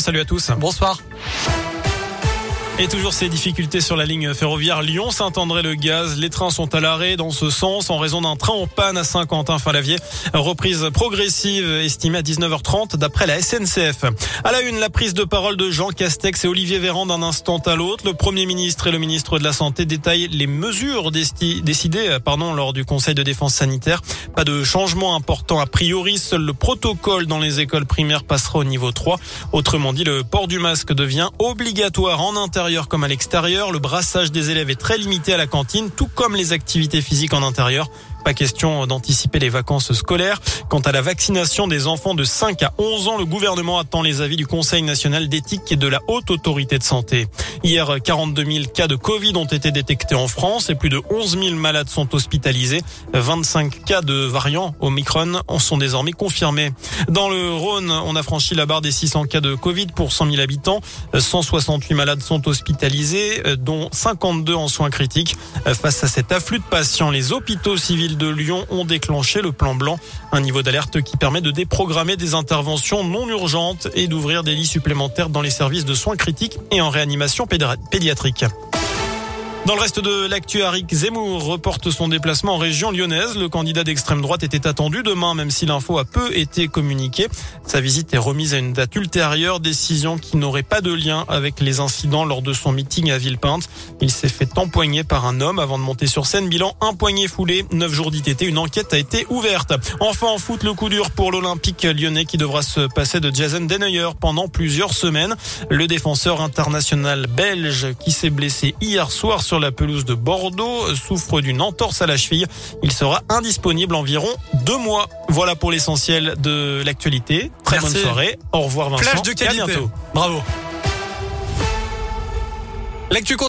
Salut à tous. Bonsoir. Et toujours ces difficultés sur la ligne ferroviaire Lyon-Saint-André-le-Gaz. Les trains sont à l'arrêt dans ce sens en raison d'un train en panne à Saint-Quentin-Falavier. Reprise progressive estimée à 19h30 d'après la SNCF. À la une, la prise de parole de Jean Castex et Olivier Véran d'un instant à l'autre. Le Premier ministre et le ministre de la Santé détaillent les mesures décidées pardon, lors du Conseil de défense sanitaire. Pas de changement important a priori. Seul le protocole dans les écoles primaires passera au niveau 3. Autrement dit, le port du masque devient obligatoire en intérieur comme à l'extérieur. Le brassage des élèves est très limité à la cantine, tout comme les activités physiques en intérieur. Pas question d'anticiper les vacances scolaires. Quant à la vaccination des enfants de 5 à 11 ans, le gouvernement attend les avis du Conseil national d'éthique et de la haute autorité de santé. Hier, 42 000 cas de Covid ont été détectés en France et plus de 11 000 malades sont hospitalisés. 25 cas de variants Omicron en sont désormais confirmés. Dans le Rhône, on a franchi la barre des 600 cas de Covid pour 100 000 habitants. 168 malades sont hospitalisés, dont 52 en soins critiques. Face à cet afflux de patients, les hôpitaux civils de Lyon ont déclenché le plan blanc, un niveau d'alerte qui permet de déprogrammer des interventions non urgentes et d'ouvrir des lits supplémentaires dans les services de soins critiques et en réanimation pédiatrique. Dans le reste de l'actu, Zemmour reporte son déplacement en région lyonnaise. Le candidat d'extrême droite était attendu demain, même si l'info a peu été communiquée. Sa visite est remise à une date ultérieure, décision qui n'aurait pas de lien avec les incidents lors de son meeting à Villepinte. Il s'est fait empoigner par un homme avant de monter sur scène. Bilan, un poignet foulé, neuf jours d'ITT. Une enquête a été ouverte. Enfin, en foot, le coup dur pour l'Olympique lyonnais qui devra se passer de Jason Denayer pendant plusieurs semaines. Le défenseur international belge qui s'est blessé hier soir sur la pelouse de Bordeaux souffre d'une entorse à la cheville. Il sera indisponible environ deux mois. Voilà pour l'essentiel de l'actualité. Très bonne soirée. Au revoir Vincent. Flash de qualité. à bientôt. Bravo. L'actu